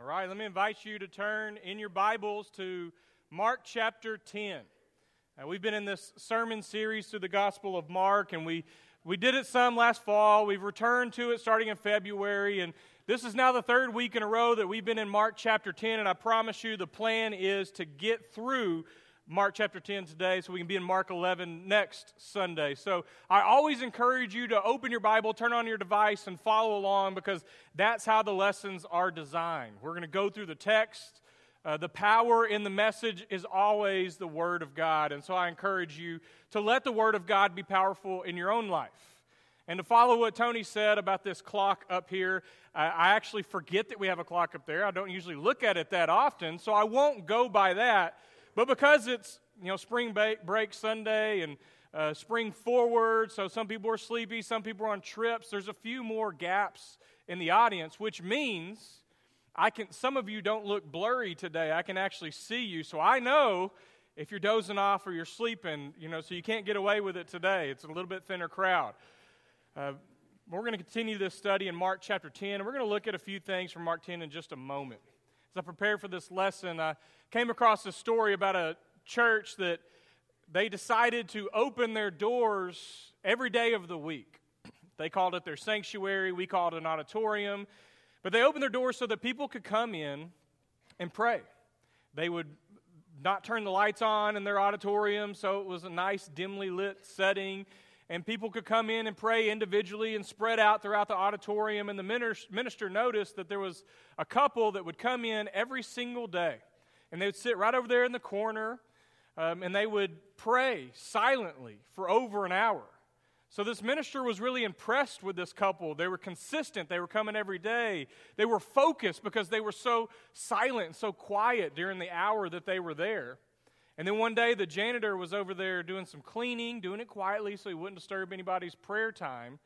All right, let me invite you to turn in your Bibles to Mark chapter 10. Uh, we've been in this sermon series through the Gospel of Mark, and we, we did it some last fall. We've returned to it starting in February, and this is now the third week in a row that we've been in Mark chapter 10, and I promise you the plan is to get through Mark chapter 10 today so we can be in Mark 11 next Sunday. So I always encourage you to open your Bible, turn on your device, and follow along because that's how the lessons are designed. We're going to go through the text. Uh, the power in the message is always the Word of God. And so I encourage you to let the Word of God be powerful in your own life. And to follow what Tony said about this clock up here, I actually forget that we have a clock up there. I don't usually look at it that often, so I won't go by that. But because it's, you know, spring break Sunday and uh, spring forward, so some people are sleepy, some people are on trips, there's a few more gaps in the audience, which means I can, some of you don't look blurry today. I can actually see you. So I know if you're dozing off or you're sleeping, you know, so you can't get away with it today. It's a little bit thinner crowd. Uh, we're going to continue this study in Mark chapter 10, and we're going to look at a few things from Mark 10 in just a moment. As I prepared for this lesson, I came across a story about a church that they decided to open their doors every day of the week. They called it their sanctuary, we called it an auditorium. But they opened their doors so that people could come in and pray. They would not turn the lights on in their auditorium, so it was a nice, dimly lit setting and people could come in and pray individually and spread out throughout the auditorium. And the minister noticed that there was a couple that would come in every single day, and they would sit right over there in the corner, um, and they would pray silently for over an hour. So, this minister was really impressed with this couple. They were consistent. They were coming every day. They were focused because they were so silent and so quiet during the hour that they were there. And then one day the janitor was over there doing some cleaning, doing it quietly so he wouldn't disturb anybody's prayer time.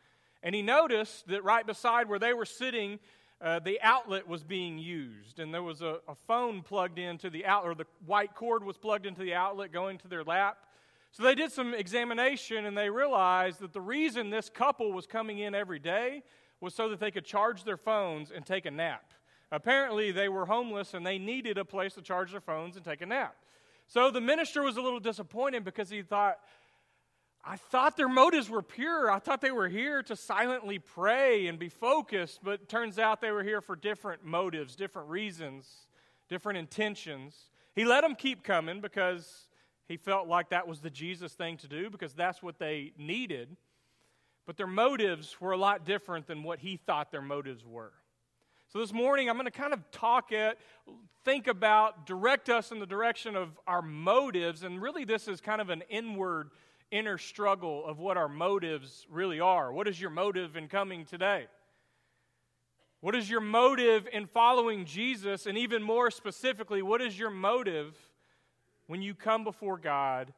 And he noticed that right beside where they were sitting, uh, the outlet was being used. And there was a, a phone plugged into the outlet, or the white cord was plugged into the outlet going to their lap. So they did some examination and they realized that the reason this couple was coming in every day was so that they could charge their phones and take a nap. Apparently, they were homeless and they needed a place to charge their phones and take a nap. So the minister was a little disappointed because he thought, I thought their motives were pure. I thought they were here to silently pray and be focused, but turns out they were here for different motives, different reasons, different intentions. He let them keep coming because he felt like that was the Jesus thing to do because that's what they needed. But their motives were a lot different than what he thought their motives were. So this morning, I'm going to kind of talk it, think about, direct us in the direction of our motives. And really, this is kind of an inward, inner struggle of what our motives really are. What is your motive in coming today? What is your motive in following Jesus? And even more specifically, what is your motive when you come before God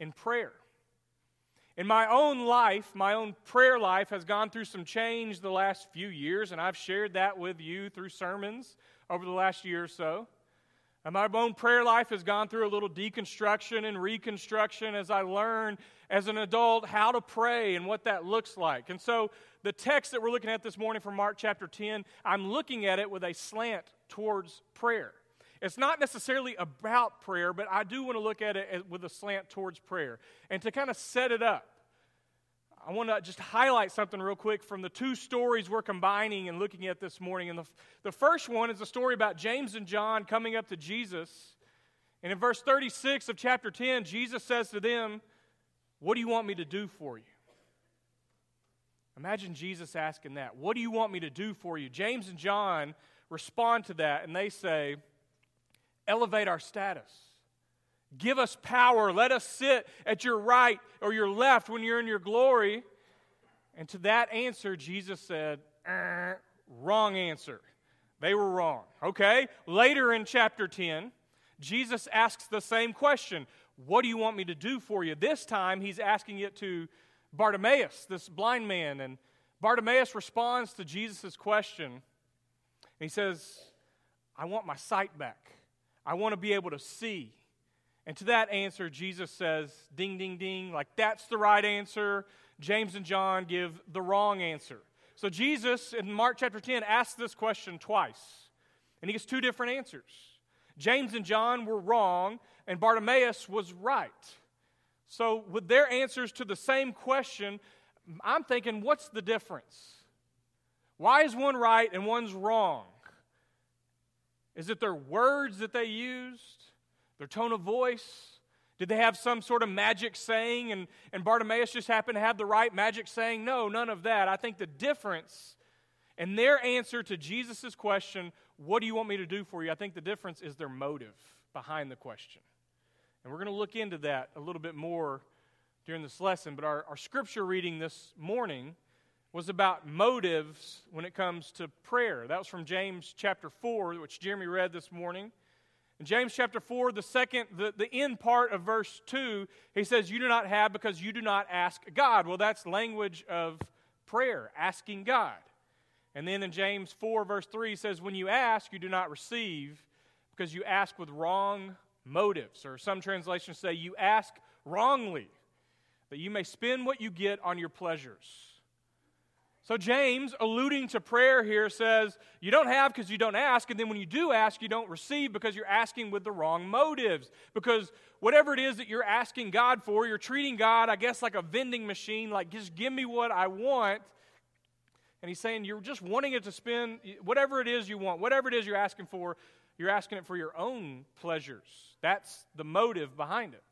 in prayer? In my own life, my own prayer life has gone through some change the last few years, and I've shared that with you through sermons over the last year or so. And my own prayer life has gone through a little deconstruction and reconstruction as I learn as an adult how to pray and what that looks like. And so, the text that we're looking at this morning from Mark chapter 10, I'm looking at it with a slant towards prayer. It's not necessarily about prayer, but I do want to look at it with a slant towards prayer. And to kind of set it up, I want to just highlight something real quick from the two stories we're combining and looking at this morning. And the, the first one is a story about James and John coming up to Jesus. And in verse 36 of chapter 10, Jesus says to them, What do you want me to do for you? Imagine Jesus asking that. What do you want me to do for you? James and John respond to that and they say, elevate our status. Give us power. Let us sit at your right or your left when you're in your glory. And to that answer, Jesus said, eh, wrong answer. They were wrong. Okay? Later in chapter 10, Jesus asks the same question What do you want me to do for you? This time, he's asking it to Bartimaeus, this blind man. And Bartimaeus responds to Jesus' question. He says, I want my sight back. I want to be able to see. And to that answer, Jesus says, ding, ding, ding, like that's the right answer. James and John give the wrong answer. So Jesus in Mark chapter 10 asks this question twice. And he gets two different answers. James and John were wrong, and Bartimaeus was right. So, with their answers to the same question, I'm thinking, what's the difference? Why is one right and one's wrong? Is it their words that they used? Their tone of voice? Did they have some sort of magic saying and, and Bartimaeus just happened to have the right magic saying? No, none of that. I think the difference in their answer to Jesus' question, What do you want me to do for you? I think the difference is their motive behind the question. And we're going to look into that a little bit more during this lesson. But our, our scripture reading this morning was about motives when it comes to prayer. That was from James chapter 4, which Jeremy read this morning. In James chapter 4, the second, the, the end part of verse 2, he says, You do not have because you do not ask God. Well, that's language of prayer, asking God. And then in James 4, verse 3, he says, When you ask, you do not receive because you ask with wrong motives. Or some translations say, You ask wrongly, that you may spend what you get on your pleasures. So, James, alluding to prayer here, says, You don't have because you don't ask, and then when you do ask, you don't receive because you're asking with the wrong motives. Because whatever it is that you're asking God for, you're treating God, I guess, like a vending machine, like, just give me what I want. And he's saying, You're just wanting it to spend whatever it is you want, whatever it is you're asking for, you're asking it for your own pleasures. That's the motive behind it.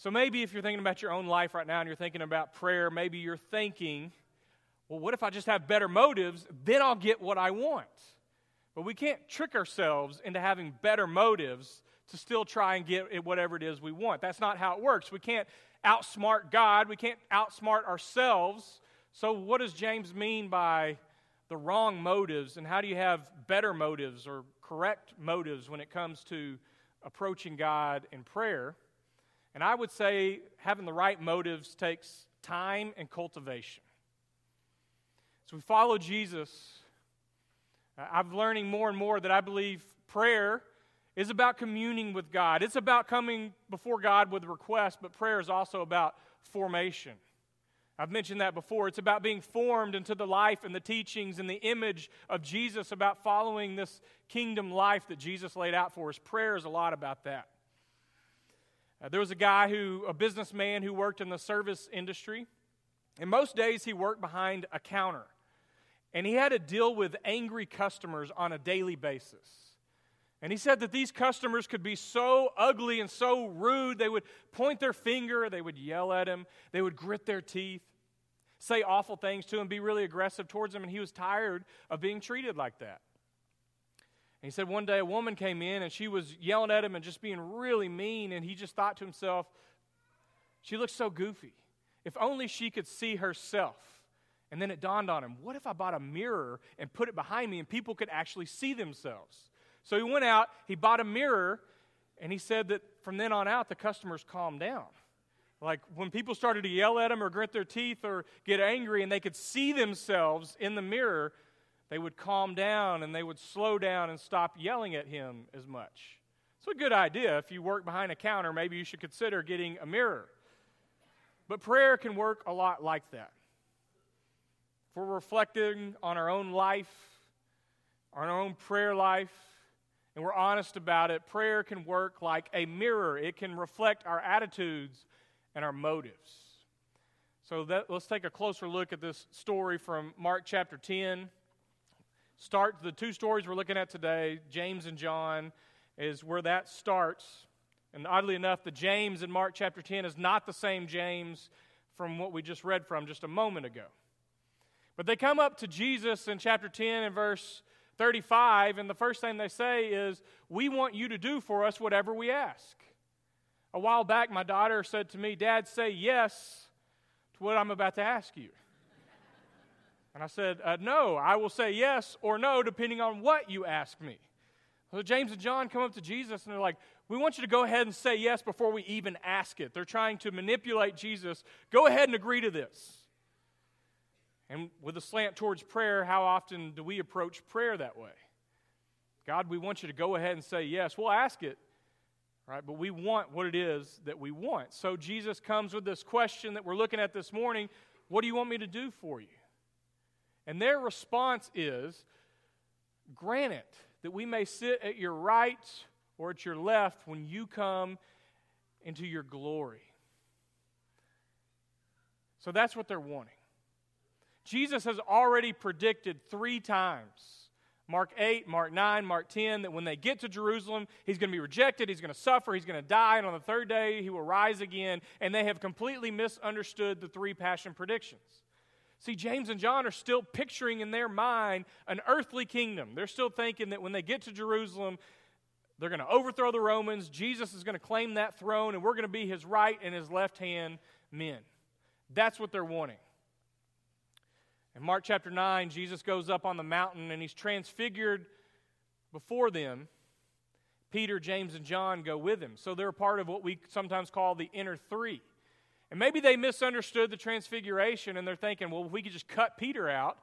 So maybe if you're thinking about your own life right now and you're thinking about prayer, maybe you're thinking, well, what if I just have better motives? Then I'll get what I want. But we can't trick ourselves into having better motives to still try and get whatever it is we want. That's not how it works. We can't outsmart God, we can't outsmart ourselves. So, what does James mean by the wrong motives, and how do you have better motives or correct motives when it comes to approaching God in prayer? And I would say having the right motives takes time and cultivation. As we follow Jesus, uh, I'm learning more and more that I believe prayer is about communing with God. It's about coming before God with requests, but prayer is also about formation. I've mentioned that before. It's about being formed into the life and the teachings and the image of Jesus, about following this kingdom life that Jesus laid out for us. Prayer is a lot about that. Uh, there was a guy who, a businessman who worked in the service industry, and most days he worked behind a counter. And he had to deal with angry customers on a daily basis. And he said that these customers could be so ugly and so rude. They would point their finger, they would yell at him, they would grit their teeth, say awful things to him, be really aggressive towards him. And he was tired of being treated like that. He said one day a woman came in and she was yelling at him and just being really mean. And he just thought to himself, she looks so goofy. If only she could see herself. And then it dawned on him, what if I bought a mirror and put it behind me and people could actually see themselves? So he went out, he bought a mirror, and he said that from then on out, the customers calmed down. Like when people started to yell at him or grit their teeth or get angry and they could see themselves in the mirror, they would calm down and they would slow down and stop yelling at him as much. It's a good idea. If you work behind a counter, maybe you should consider getting a mirror. But prayer can work a lot like that. If we're reflecting on our own life, our own prayer life, and we're honest about it, prayer can work like a mirror. It can reflect our attitudes and our motives. So that, let's take a closer look at this story from Mark chapter 10 start the two stories we're looking at today, James and John, is where that starts. And oddly enough, the James in Mark chapter 10 is not the same James from what we just read from just a moment ago. But they come up to Jesus in chapter 10 and verse 35, and the first thing they say is, We want you to do for us whatever we ask. A while back, my daughter said to me, Dad, say yes to what I'm about to ask you. And I said, uh, No, I will say yes or no depending on what you ask me. So James and John come up to Jesus and they're like, We want you to go ahead and say yes before we even ask it. They're trying to manipulate Jesus. Go ahead and agree to this. And with a slant towards prayer, how often do we approach prayer that way? God, we want you to go ahead and say yes. We'll ask it, right? But we want what it is that we want. So Jesus comes with this question that we're looking at this morning What do you want me to do for you? And their response is grant it that we may sit at your right or at your left when you come into your glory. So that's what they're wanting. Jesus has already predicted three times Mark 8, Mark 9, Mark 10, that when they get to Jerusalem, he's going to be rejected, he's going to suffer, he's going to die, and on the third day, he will rise again. And they have completely misunderstood the three passion predictions. See, James and John are still picturing in their mind an earthly kingdom. They're still thinking that when they get to Jerusalem, they're going to overthrow the Romans, Jesus is going to claim that throne, and we're going to be his right and his left hand men. That's what they're wanting. In Mark chapter 9, Jesus goes up on the mountain and he's transfigured before them. Peter, James, and John go with him. So they're part of what we sometimes call the inner three. And maybe they misunderstood the transfiguration and they're thinking, well, if we could just cut Peter out,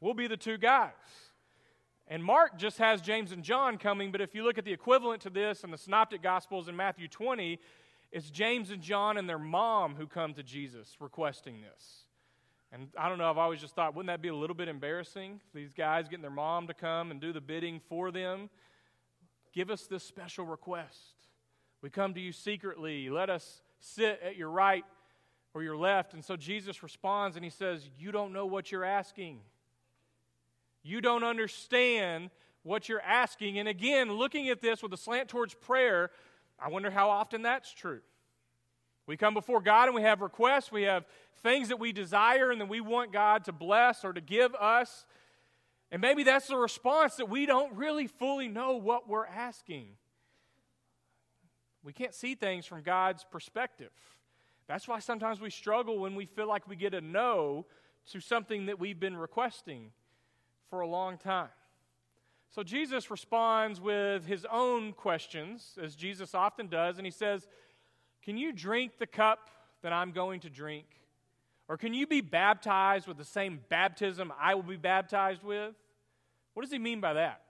we'll be the two guys. And Mark just has James and John coming, but if you look at the equivalent to this in the Synoptic Gospels in Matthew 20, it's James and John and their mom who come to Jesus requesting this. And I don't know, I've always just thought, wouldn't that be a little bit embarrassing? These guys getting their mom to come and do the bidding for them. Give us this special request. We come to you secretly. Let us sit at your right or your left. And so Jesus responds and he says, You don't know what you're asking. You don't understand what you're asking. And again, looking at this with a slant towards prayer, I wonder how often that's true. We come before God and we have requests, we have things that we desire and that we want God to bless or to give us. And maybe that's the response that we don't really fully know what we're asking. We can't see things from God's perspective. That's why sometimes we struggle when we feel like we get a no to something that we've been requesting for a long time. So Jesus responds with his own questions, as Jesus often does, and he says, Can you drink the cup that I'm going to drink? Or can you be baptized with the same baptism I will be baptized with? What does he mean by that?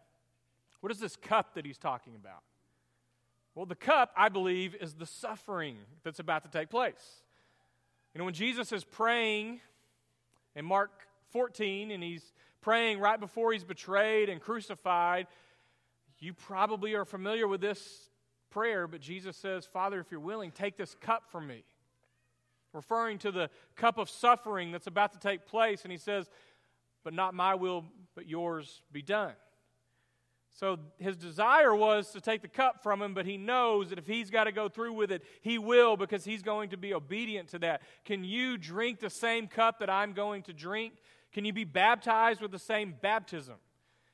What is this cup that he's talking about? Well, the cup, I believe, is the suffering that's about to take place. You know, when Jesus is praying in Mark 14 and he's praying right before he's betrayed and crucified, you probably are familiar with this prayer, but Jesus says, Father, if you're willing, take this cup from me referring to the cup of suffering that's about to take place. And he says, But not my will, but yours be done. So his desire was to take the cup from him, but he knows that if he's got to go through with it, he will because he's going to be obedient to that. Can you drink the same cup that I'm going to drink? Can you be baptized with the same baptism?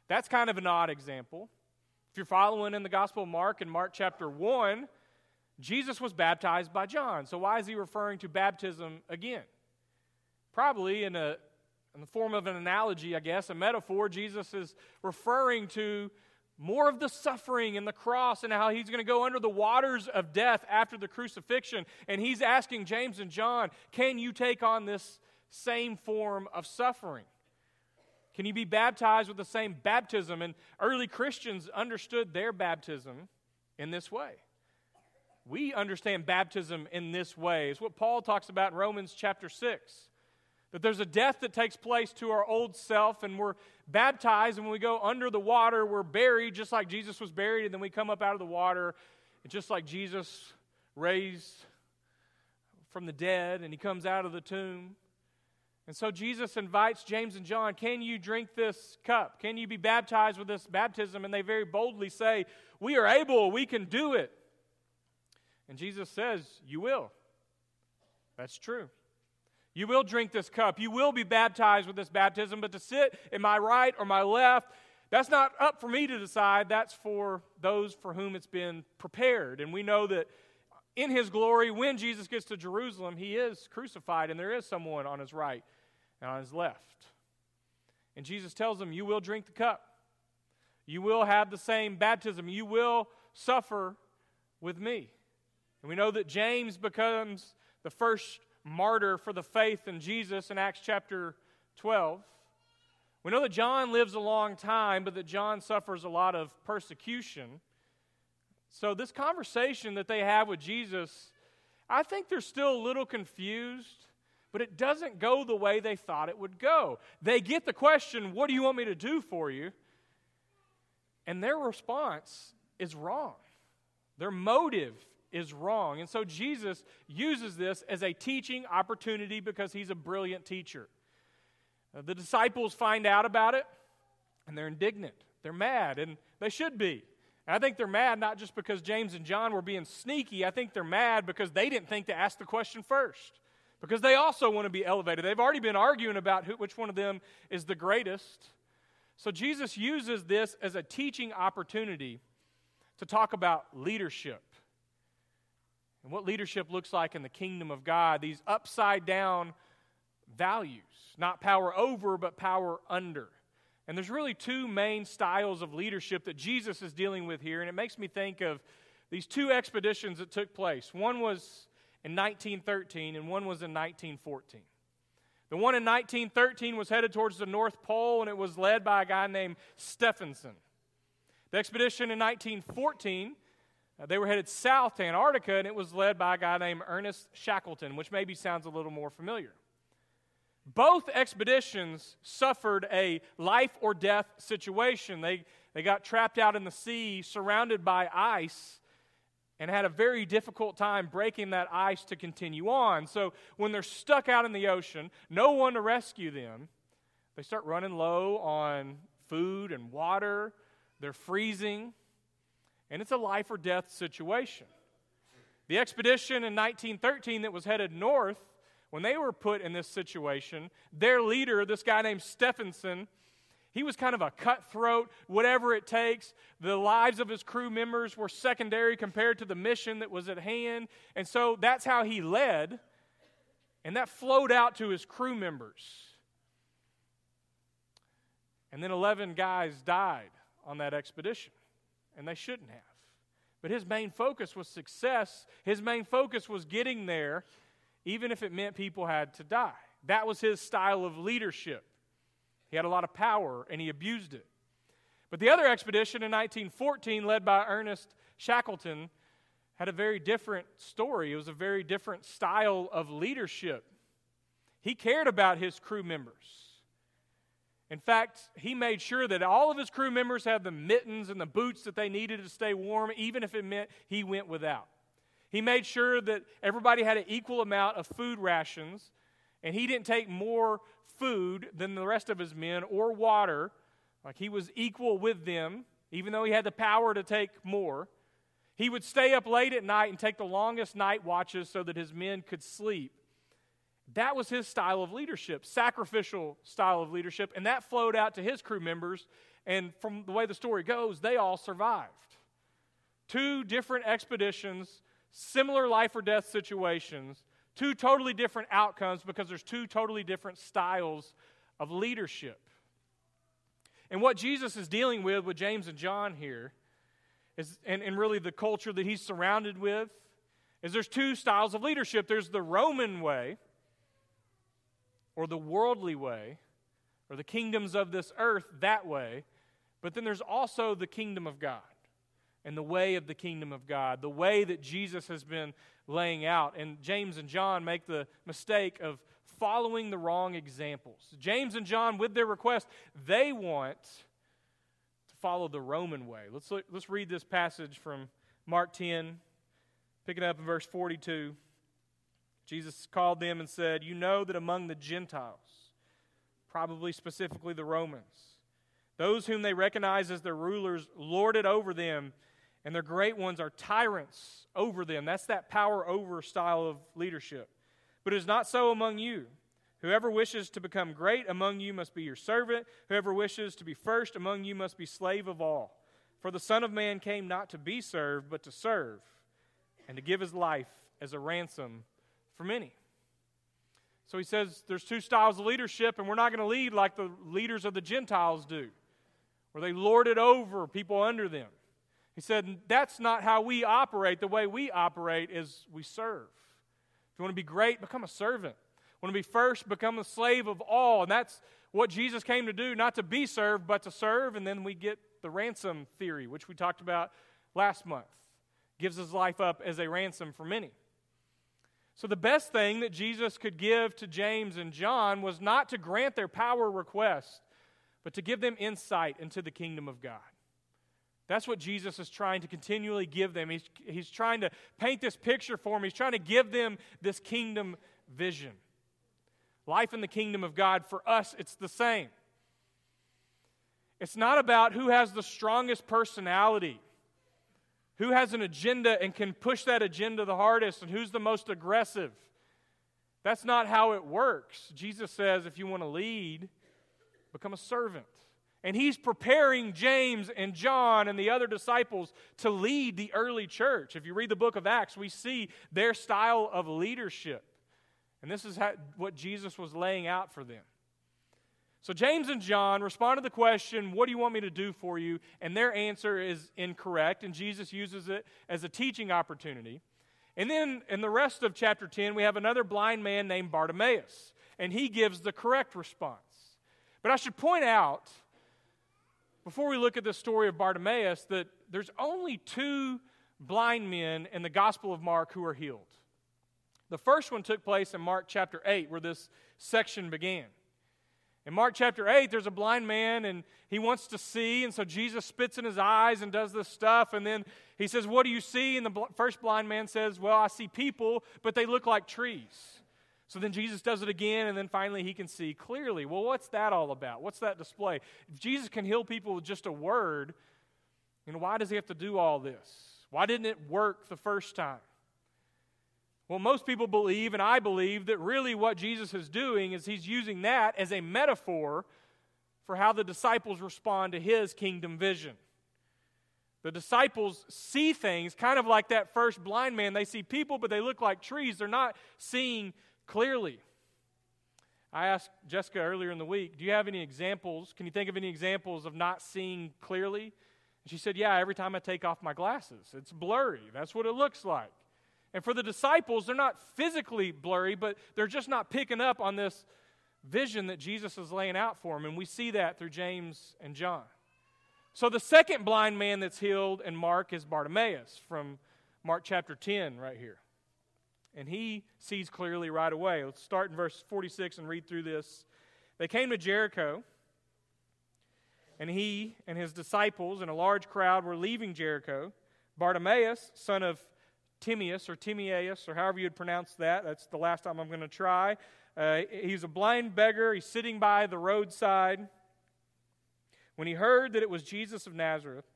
That's kind of an odd example. If you're following in the Gospel of Mark, in Mark chapter 1, Jesus was baptized by John. So why is he referring to baptism again? Probably in, a, in the form of an analogy, I guess, a metaphor. Jesus is referring to more of the suffering and the cross and how he's going to go under the waters of death after the crucifixion. And he's asking James and John, can you take on this same form of suffering? Can you be baptized with the same baptism? And early Christians understood their baptism in this way we understand baptism in this way. It's what Paul talks about in Romans chapter 6. That there's a death that takes place to our old self, and we're baptized, and when we go under the water, we're buried just like Jesus was buried, and then we come up out of the water, and just like Jesus raised from the dead, and he comes out of the tomb. And so Jesus invites James and John, Can you drink this cup? Can you be baptized with this baptism? And they very boldly say, We are able, we can do it. And Jesus says, You will. That's true. You will drink this cup. You will be baptized with this baptism, but to sit in my right or my left, that's not up for me to decide. That's for those for whom it's been prepared. And we know that in his glory, when Jesus gets to Jerusalem, he is crucified, and there is someone on his right and on his left. And Jesus tells them, You will drink the cup. You will have the same baptism. You will suffer with me. And we know that James becomes the first martyr for the faith in Jesus in Acts chapter 12. We know that John lives a long time, but that John suffers a lot of persecution. So, this conversation that they have with Jesus, I think they're still a little confused, but it doesn't go the way they thought it would go. They get the question, What do you want me to do for you? And their response is wrong. Their motive is wrong. And so Jesus uses this as a teaching opportunity because he's a brilliant teacher. Uh, the disciples find out about it and they're indignant. They're mad, and they should be. And I think they're mad not just because James and John were being sneaky. I think they're mad because they didn't think to ask the question first. Because they also want to be elevated. They've already been arguing about who, which one of them is the greatest. So Jesus uses this as a teaching opportunity to talk about leadership and what leadership looks like in the kingdom of God, these upside down values, not power over, but power under. And there's really two main styles of leadership that Jesus is dealing with here, and it makes me think of these two expeditions that took place. One was in 1913, and one was in 1914. The one in 1913 was headed towards the North Pole, and it was led by a guy named Stefansson. The expedition in 1914, uh, Uh, they were headed south to Antarctica, and it was led by a guy named Ernest Shackleton, which maybe sounds a little more familiar. Both expeditions suffered a life or death situation. They, they got trapped out in the sea, surrounded by ice, and had a very difficult time breaking that ice to continue on. So, when they're stuck out in the ocean, no one to rescue them, they start running low on food and water. They're freezing, and it's a life or death situation. The expedition in 1913 that was headed north when they were put in this situation, their leader, this guy named Stefansson, he was kind of a cutthroat, whatever it takes. The lives of his crew members were secondary compared to the mission that was at hand. And so that's how he led. And that flowed out to his crew members. And then 11 guys died on that expedition, and they shouldn't have. But his main focus was success, his main focus was getting there even if it meant people had to die. That was his style of leadership. He had a lot of power and he abused it. But the other expedition in 1914, led by Ernest Shackleton, had a very different story. It was a very different style of leadership. He cared about his crew members. In fact, he made sure that all of his crew members had the mittens and the boots that they needed to stay warm, even if it meant he went without. He made sure that everybody had an equal amount of food rations, and he didn't take more food than the rest of his men or water. Like he was equal with them, even though he had the power to take more. He would stay up late at night and take the longest night watches so that his men could sleep. That was his style of leadership, sacrificial style of leadership, and that flowed out to his crew members. And from the way the story goes, they all survived. Two different expeditions similar life or death situations, two totally different outcomes because there's two totally different styles of leadership. And what Jesus is dealing with with James and John here is, and, and really the culture that he's surrounded with, is there's two styles of leadership. There's the Roman way, or the worldly way, or the kingdoms of this earth that way, but then there's also the kingdom of God and the way of the kingdom of God, the way that Jesus has been laying out. And James and John make the mistake of following the wrong examples. James and John, with their request, they want to follow the Roman way. Let's, look, let's read this passage from Mark 10, picking up in verse 42. Jesus called them and said, You know that among the Gentiles, probably specifically the Romans, those whom they recognize as their rulers lord it over them and their great ones are tyrants over them. That's that power over style of leadership. But it is not so among you. Whoever wishes to become great among you must be your servant. Whoever wishes to be first among you must be slave of all. For the Son of Man came not to be served, but to serve, and to give his life as a ransom for many. So he says there's two styles of leadership, and we're not going to lead like the leaders of the Gentiles do, where they lord it over people under them. He said, That's not how we operate. The way we operate is we serve. If you want to be great, become a servant. Want to be first, become a slave of all. And that's what Jesus came to do, not to be served, but to serve. And then we get the ransom theory, which we talked about last month. Gives his life up as a ransom for many. So, the best thing that Jesus could give to James and John was not to grant their power request, but to give them insight into the kingdom of God That's what Jesus is trying to continually give them. He's, he's trying to paint this picture for them, he's trying to give them this kingdom vision. Life in the kingdom of God, for us, it's the same. It's not about who has the strongest personality, who has an agenda and can push that agenda the hardest, and who's the most aggressive. That's not how it works. Jesus says if you want to lead, become a servant. And he's preparing James and John and the other disciples to lead the early church. If you read the book of Acts, we see their style of leadership. And this is how, what Jesus was laying out for them. So James and John respond to the question, What do you want me to do for you? And their answer is incorrect, and Jesus uses it as a teaching opportunity. And then in the rest of chapter 10, we have another blind man named Bartimaeus, and he gives the correct response. But I should point out, before we look at the story of Bartimaeus, that there's only two blind men in the Gospel of Mark who are healed. The first one took place in Mark chapter 8, where this section began. In Mark chapter 8, there's a blind man and he wants to see, and so Jesus spits in his eyes and does this stuff. And then he says, What do you see? And the first blind man says, Well, I see people, but they look like trees. So then Jesus does it again, and then finally he can see clearly. Well, what's that all about? What's that display? If Jesus can heal people with just a word, you know, why does he have to do all this? Why didn't it work the first time? Well, most people believe, and I believe, that really what Jesus is doing is he's using that as a metaphor for how the disciples respond to his kingdom vision. The disciples see things kind of like that first blind man. They see people, but they look like trees. They're not seeing clearly. I asked Jessica earlier in the week, Do you have any examples? Can you think of any examples of not seeing clearly? And she said, Yeah, every time I take off my glasses, it's blurry. That's what it looks like. And for the disciples, they're not physically blurry, but they're just not picking up on this vision that Jesus is laying out for them. And we see that through James and John. So the second blind man that's healed in Mark is Bartimaeus from Mark chapter 10, right here. And he sees clearly right away. Let's start in verse 46 and read through this. They came to Jericho, and he and his disciples and a large crowd were leaving Jericho. Bartimaeus, son of Timaeus or Timaeus or however you'd pronounce that. That's the last time I'm going to try. Uh, he's a blind beggar. He's sitting by the roadside. When he heard that it was Jesus of Nazareth,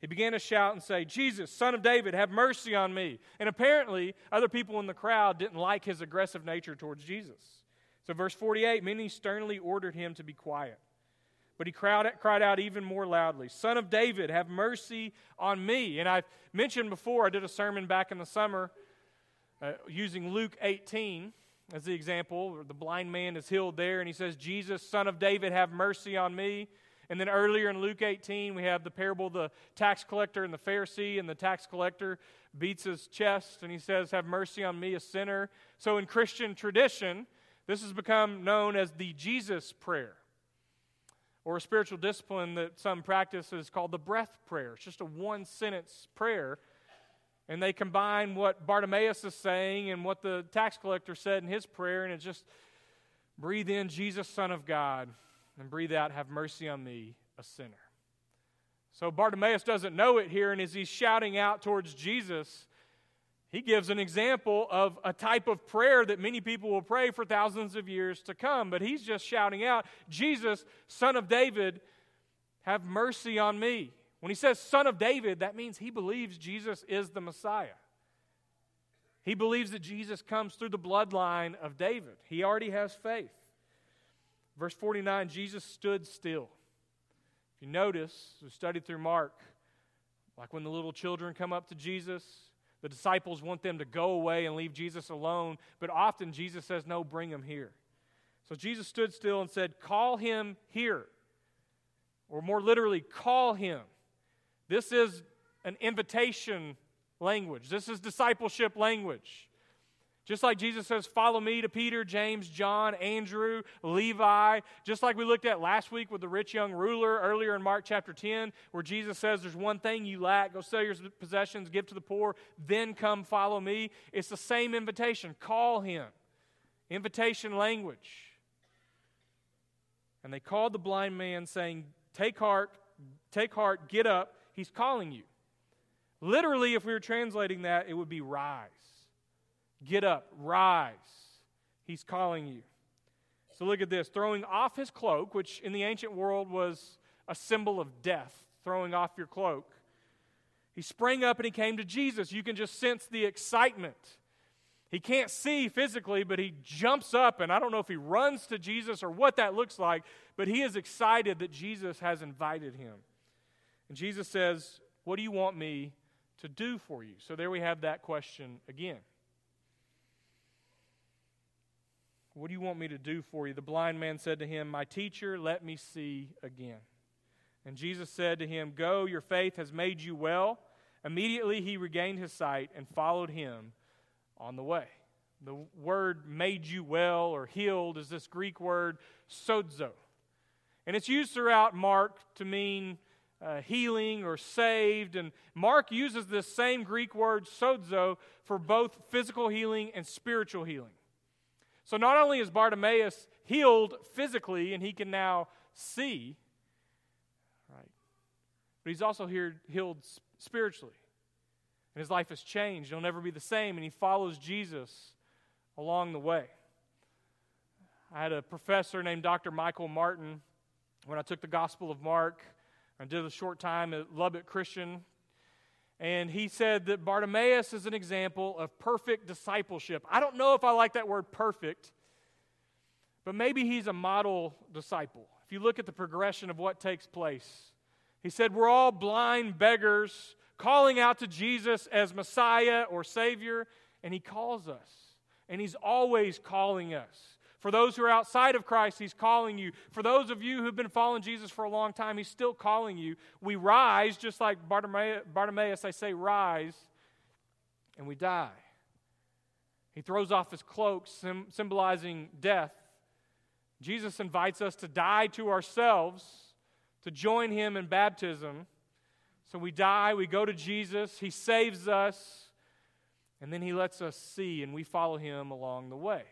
he began to shout and say, Jesus, son of David, have mercy on me. And apparently, other people in the crowd didn't like his aggressive nature towards Jesus. So, verse 48 many sternly ordered him to be quiet. But he cried, out even more loudly, Son of David, have mercy on me. And I've mentioned before, I did a sermon back in the summer uh, using Luke 18 as the example. The blind man is healed there, and he says, Jesus, Son of David, have mercy on me. And then earlier in Luke 18, we have the parable of the tax collector and the Pharisee, and the tax collector beats his chest and he says, Have mercy on me, a sinner. So in Christian tradition, this has become known as the Jesus prayer or a spiritual discipline that some practice is called the breath prayer. It's just a one sentence prayer. And they combine what Bartimaeus is saying and what the tax collector said in his prayer, and it's just breathe in, Jesus, Son of God, and breathe out, have mercy on me, a sinner. So Bartimaeus doesn't know it here, and as he's shouting out towards Jesus, he gives an example of a type of prayer that many people will pray for thousands of years to come. But he's just shouting out, Jesus, son of David, have mercy on me. When he says son of David, that means he believes Jesus is the Messiah. He believes that Jesus comes through the bloodline of David. He already has faith. Verse 49 Jesus stood still. If you notice, we studied through Mark, like when the little children come up to Jesus, the disciples want them to go away and leave Jesus alone, but often Jesus says, No, bring him here. So Jesus stood still and said, Call him here. Or more literally, call him. This is an invitation language, this is discipleship language. Just like Jesus says, Follow me to Peter, James, John, Andrew, Levi. Just like we looked at last week with the rich young ruler earlier in Mark chapter 10, where Jesus says, There's one thing you lack. Go sell your possessions, give to the poor, then come follow me. It's the same invitation. Call him. Invitation language. And they called the blind man, saying, Take heart, take heart, get up He's calling you. Literally, if we were translating that, it would be rise. Get up, rise. He's calling you. So look at this throwing off his cloak, which in the ancient world was a symbol of death, throwing off your cloak. He sprang up and he came to Jesus. You can just sense the excitement. He can't see physically, but he jumps up, and I don't know if he runs to Jesus or what that looks like, but he is excited that Jesus has invited him. And Jesus says, What do you want me to do for you? So there we have that question again. What do you want me to do for you? The blind man said to him, My teacher, let me see again. And Jesus said to him, Go, your faith has made you well. Immediately he regained his sight and followed him on the way. The word made you well or healed is this Greek word sozo. And it's used throughout Mark to mean uh, healing or saved. And Mark uses this same Greek word sozo for both physical healing and spiritual healing. So not only is Bartimaeus healed physically and he can now see, right, but he's also healed spiritually. And his life has changed. He'll never be the same, and he follows Jesus along the way. I had a professor named Dr. Michael Martin when I took the Gospel of Mark. I did a short time at Lubbock Christian. And he said that Bartimaeus is an example of perfect discipleship. I don't know if I like that word perfect, but maybe he's a model disciple. If you look at the progression of what takes place, he said, We're all blind beggars calling out to Jesus as Messiah or Savior, and He calls us. And He's always calling us. For those who are outside of Christ, He's calling you. For those of you who've been following Jesus for a long time, He's still calling you. We rise, just like Bartimaeus, I say, rise, and we die. He throws off his cloak, symbolizing death. Jesus invites us to die to ourselves, to join Him in baptism so we die, we go to Jesus, He saves us, and then He lets us see, and we follow Him along the way.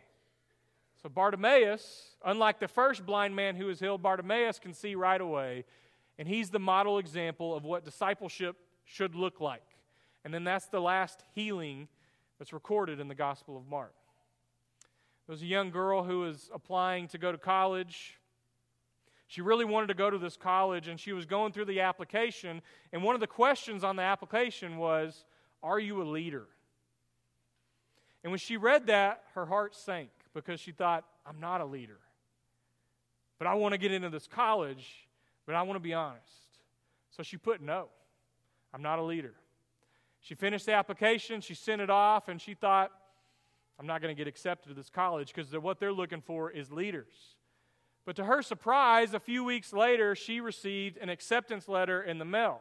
So Bartimaeus, unlike the first blind man who was healed, Bartimaeus can see right away, and he's the model example of what discipleship should look like. And then that's the last healing that's recorded in the Gospel of Mark. There was a young girl who was applying to go to college. She really wanted to go to this college, and she was going through the application. And one of the questions on the application was, Are you a leader? And when she read that, her heart sank because she thought, I'm not a leader. But I want to get into this college, but I want to be honest. So she put no, I'm not a leader. She finished the application, she sent it off, and she thought, I'm not going to get accepted to this college because what they're looking for is leaders. But to her surprise, a few weeks later, she received an acceptance letter in the mail.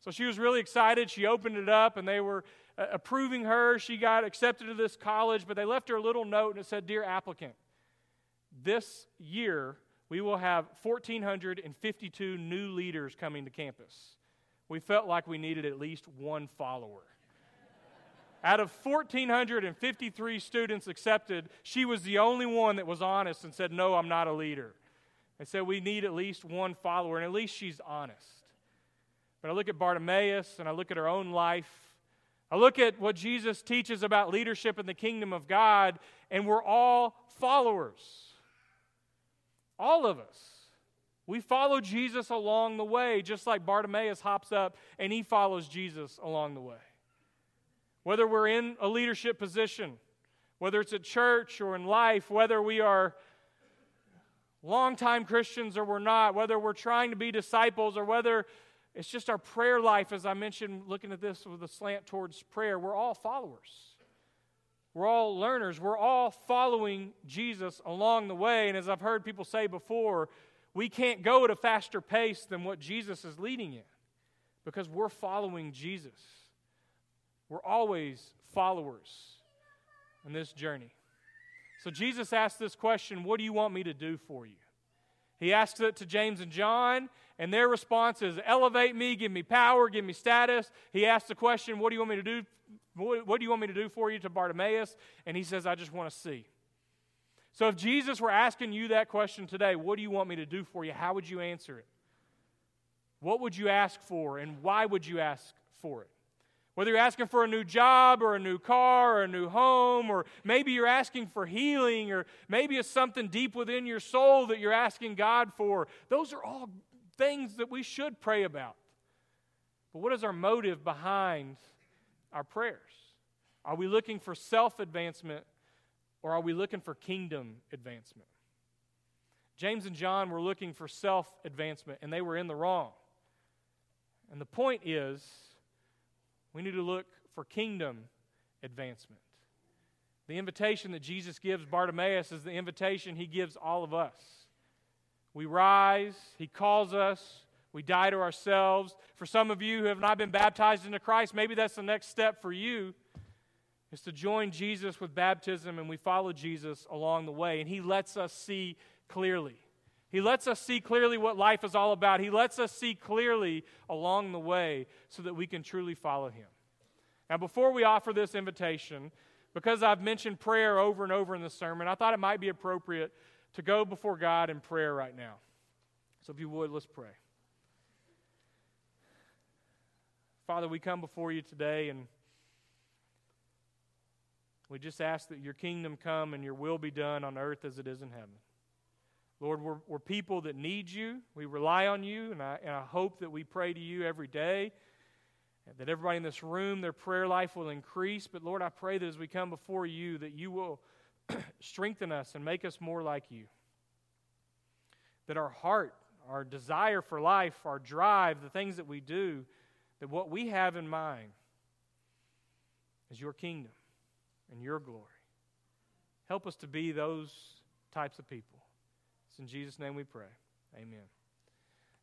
So she was really excited. She opened it up and they were uh, approving her. She got accepted to this college, but they left her a little note and it said, Dear applicant, this year we will have 1,452 new leaders coming to campus. We felt like we needed at least one follower. Out of 1,453 students accepted, she was the only one that was honest and said, No, I'm not a leader. They said, We need at least one follower, and at least she's honest. But I look at Bartimaeus and I look at her own life. I look at what Jesus teaches about leadership in the kingdom of God, and we're all followers. All of us. We follow Jesus along the way, just like Bartimaeus hops up and he follows Jesus along the way. Whether we're in a leadership position, whether it's at church or in life, whether we are longtime Christians or we're not, whether we're trying to be disciples or whether it's just our prayer life, as I mentioned, looking at this with a slant towards prayer, we're all followers. We're all learners. We're all following Jesus along the way. And as I've heard people say before, we can't go at a faster pace than what Jesus is leading in because we're following Jesus. We're always followers in this journey. So Jesus asked this question What do you want me to do for you? He asked it to James and John, and their response is Elevate me, give me power, give me status. He asks the question, What do you want me to do? What do you want me to do for you to Bartimaeus? And he says, I just want to see. So if Jesus were asking you that question today, what do you want me to do for you? How would you answer it? what would you ask for and why would you ask for it? Whether you're asking for a new job or a new car or a new home, or maybe you're asking for healing, or maybe it's something deep within your soul that you're asking God for, those are all things that we should pray about. But what is our motive behind our prayers? Are we looking for self advancement or are we looking for kingdom advancement? James and John were looking for self advancement and they were in the wrong. And the point is, we need to look for kingdom advancement. The invitation that Jesus gives Bartimaeus is the invitation he gives all of us. We rise, he calls us, we die to ourselves. For some of you who have not been baptized into Christ, maybe that's the next step for you is to join Jesus with baptism and we follow Jesus along the way. And he lets us see clearly. He lets us see clearly what life is all about. He lets us see clearly along the way so that we can truly follow him. Now, before we offer this invitation, because I've mentioned prayer over and over in the sermon, I thought it might be appropriate to go before God in prayer right now. So, if you would, let's pray. Father, we come before you today and we just ask that your kingdom come and your will be done on earth as it is in heaven. Lord, we're, we're people that need you. We rely on you, and I, and I hope that we pray to you every day, that everybody in this room, their prayer life will increase. But Lord, I pray that as we come before you, that you will strengthen us and make us more like you. That our heart, our desire for life, our drive, the things that we do, that what we have in mind is your kingdom and your glory. Help us to be those types of people. It's in Jesus' name we pray. Amen.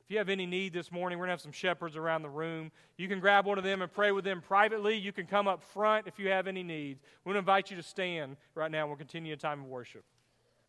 If you have any need this morning, we're going to have some shepherds around the room. You can grab one of them and pray with them privately. You can come up front if you have any needs. We want to invite you to stand right now. We'll continue a time of worship.